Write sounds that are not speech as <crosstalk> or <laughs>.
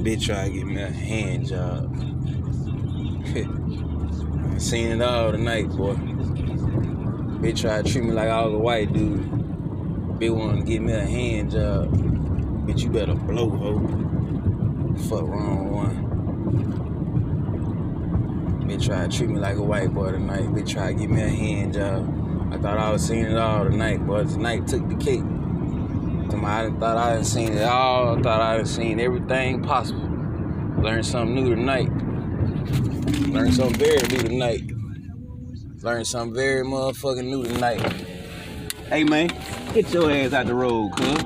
Bitch try to give me a hand job. <laughs> I seen it all tonight, boy. Bitch try to treat me like I was a white dude. Bitch wanna give me a hand job. Bitch, you better blow, ho. Fuck wrong one. Bitch try to treat me like a white boy tonight. Bitch try to give me a hand job. I thought I was seeing it all tonight, but tonight took the cake. I thought I had seen it all. I thought I had seen everything possible. Learned something new tonight. Learned something very new tonight. Learned something very motherfucking new tonight. Hey man, get your ass out the road, cuz.